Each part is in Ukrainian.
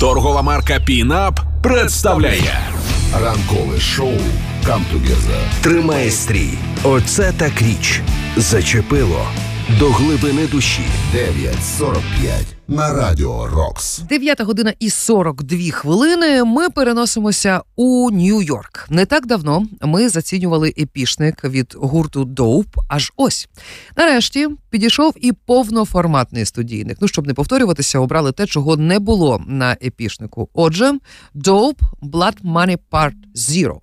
Торгова марка Пінап представляє ранкове шоу Камтугеза. Тримає стрій. Оце так річ. Зачепило до глибини душі. 9.45 на радіо Рокс. 9 година і 42 хвилини. Ми переносимося у Нью-Йорк. Не так давно ми зацінювали епішник від гурту Доуп. Аж ось нарешті підійшов і повноформатний студійник. Ну щоб не повторюватися, обрали те, чого не було на епішнику. Отже, Dope Blood Money Part Zero.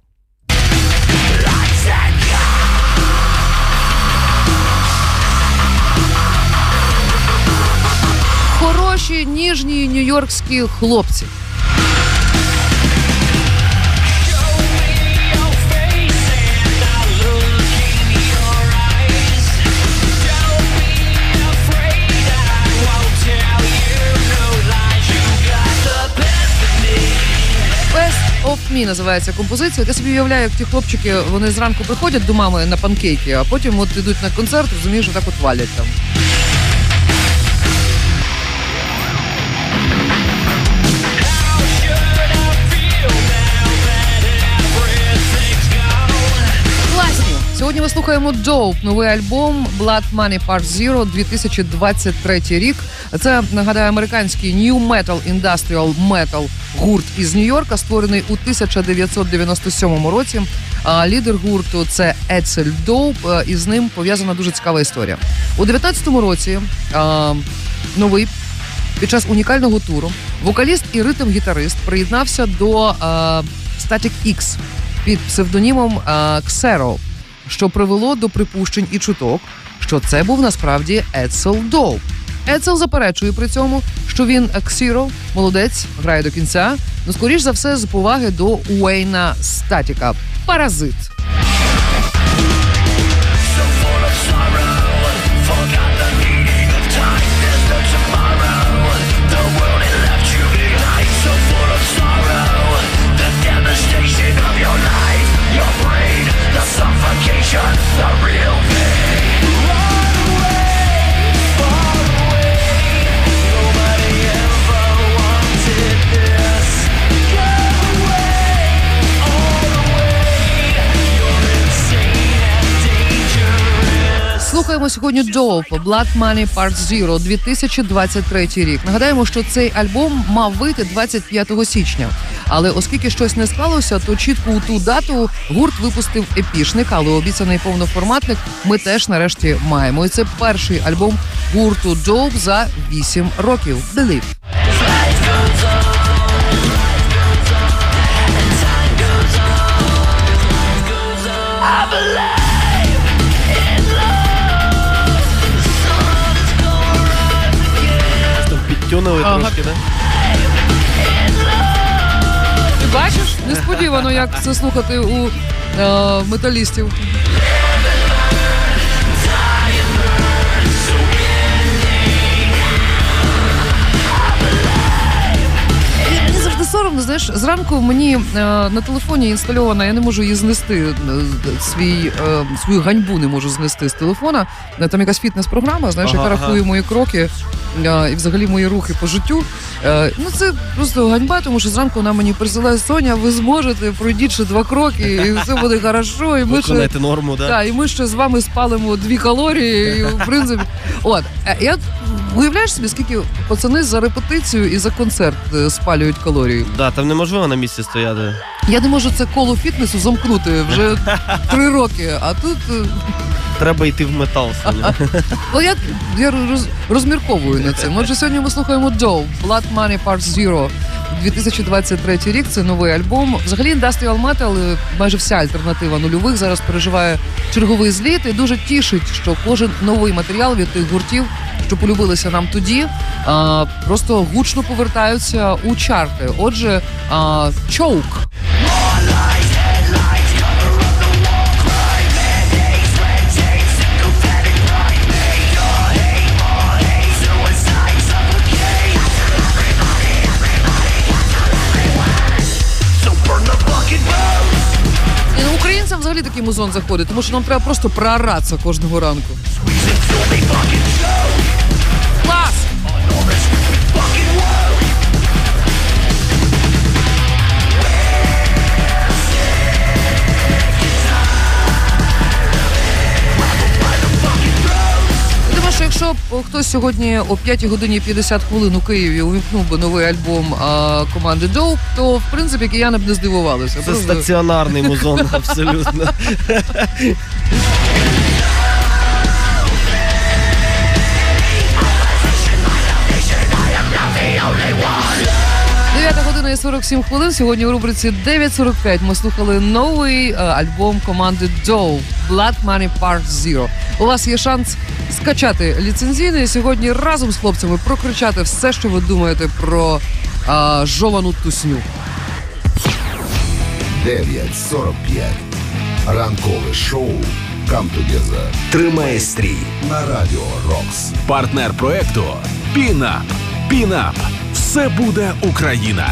Хороші, ніжні нью-йоркські хлопці. Of Me називається композиція. Я собі уявляю, як ті хлопчики вони зранку приходять до мами на панкейки, а потім от йдуть на концерт, розумієш, отак от валять там. Сьогодні ми слухаємо Dope, новий альбом Blood Money Part Zero 2023 рік. Це нагадаю американський New Metal Industrial Metal гурт із Нью-Йорка, створений у 1997 році. А лідер гурту це Ецель Доуп. І з ним пов'язана дуже цікава історія. У 19-му році а, новий під час унікального туру вокаліст і ритм-гітарист приєднався до а, Static X під псевдонімом Xero, що привело до припущень і чуток, що це був насправді Ецел Доу. Ецел заперечує при цьому, що він Ксіро, молодець, грає до кінця. Ну, скоріш за все, з поваги до Уейна Статіка. Паразит. Слухаємо сьогодні Dope Black Money Part Zero 2023 рік. Нагадаємо, що цей альбом мав вийти 25 січня. Але оскільки щось не склалося, то чітко у ту дату гурт випустив епішник, але обіцяний повноформатник ми теж нарешті маємо. І це перший альбом гурту Dope за 8 років. Believe. Там Ага. трошки, да? Ти бачиш? Несподівано, як це слухати у е, металістів. Завжди знаєш, зранку мені е, на телефоні інстальована, я не можу її знести. е, Свій, е, свою ганьбу не можу знести з телефона. Там якась фітнес-програма, знаєш, Ага, яка ага. рахує мої кроки е, і взагалі мої рухи по життю. Е, ну це просто ганьба, тому що зранку вона мені присилає Соня, ви зможете, пройдіть ще два кроки, і все буде хорошо. І ми ще норму, да? так, і ми ще з вами спалимо дві калорії. І, в принципі, от я уявляєш собі, скільки пацани за репетицію і за концерт е, спалюють калорії. Да, там неможливо на місці стояти. Я не можу це коло фітнесу замкнути вже три роки. А тут е, Треба йти в метал. Ну, я, я роз, розмірковую на це. Може, сьогодні ми слухаємо Joe Blood Money Part Zero. 2023 рік це новий альбом. Взагалі індастріал але майже вся альтернатива нульових зараз переживає черговий зліт і дуже тішить, що кожен новий матеріал від тих гуртів, що полюбилися нам тоді, просто гучно повертаються у чарти. Отже, чоук. Взагалі такий музон заходить, тому що нам треба просто прооратися кожного ранку. О, хтось сьогодні о 5 годині 50 хвилин у Києві увімкнув би новий альбом а, команди Dope, то в принципі кияни б не здивувалися. Це Просто- стаціонарний музон, абсолютно. Година 47 хвилин. Сьогодні у рубриці 9.45 ми слухали новий е, альбом команди Dope Blood Money Part Zero. У вас є шанс скачати ліцензійний і сьогодні разом з хлопцями прокричати все, що ви думаєте про е, жовану тусню. 9.45. Ранкове шоу «Come Тримає стрій. на Радіо Рокс. Партнер проекту Пінап. Пінап. Все буде Україна.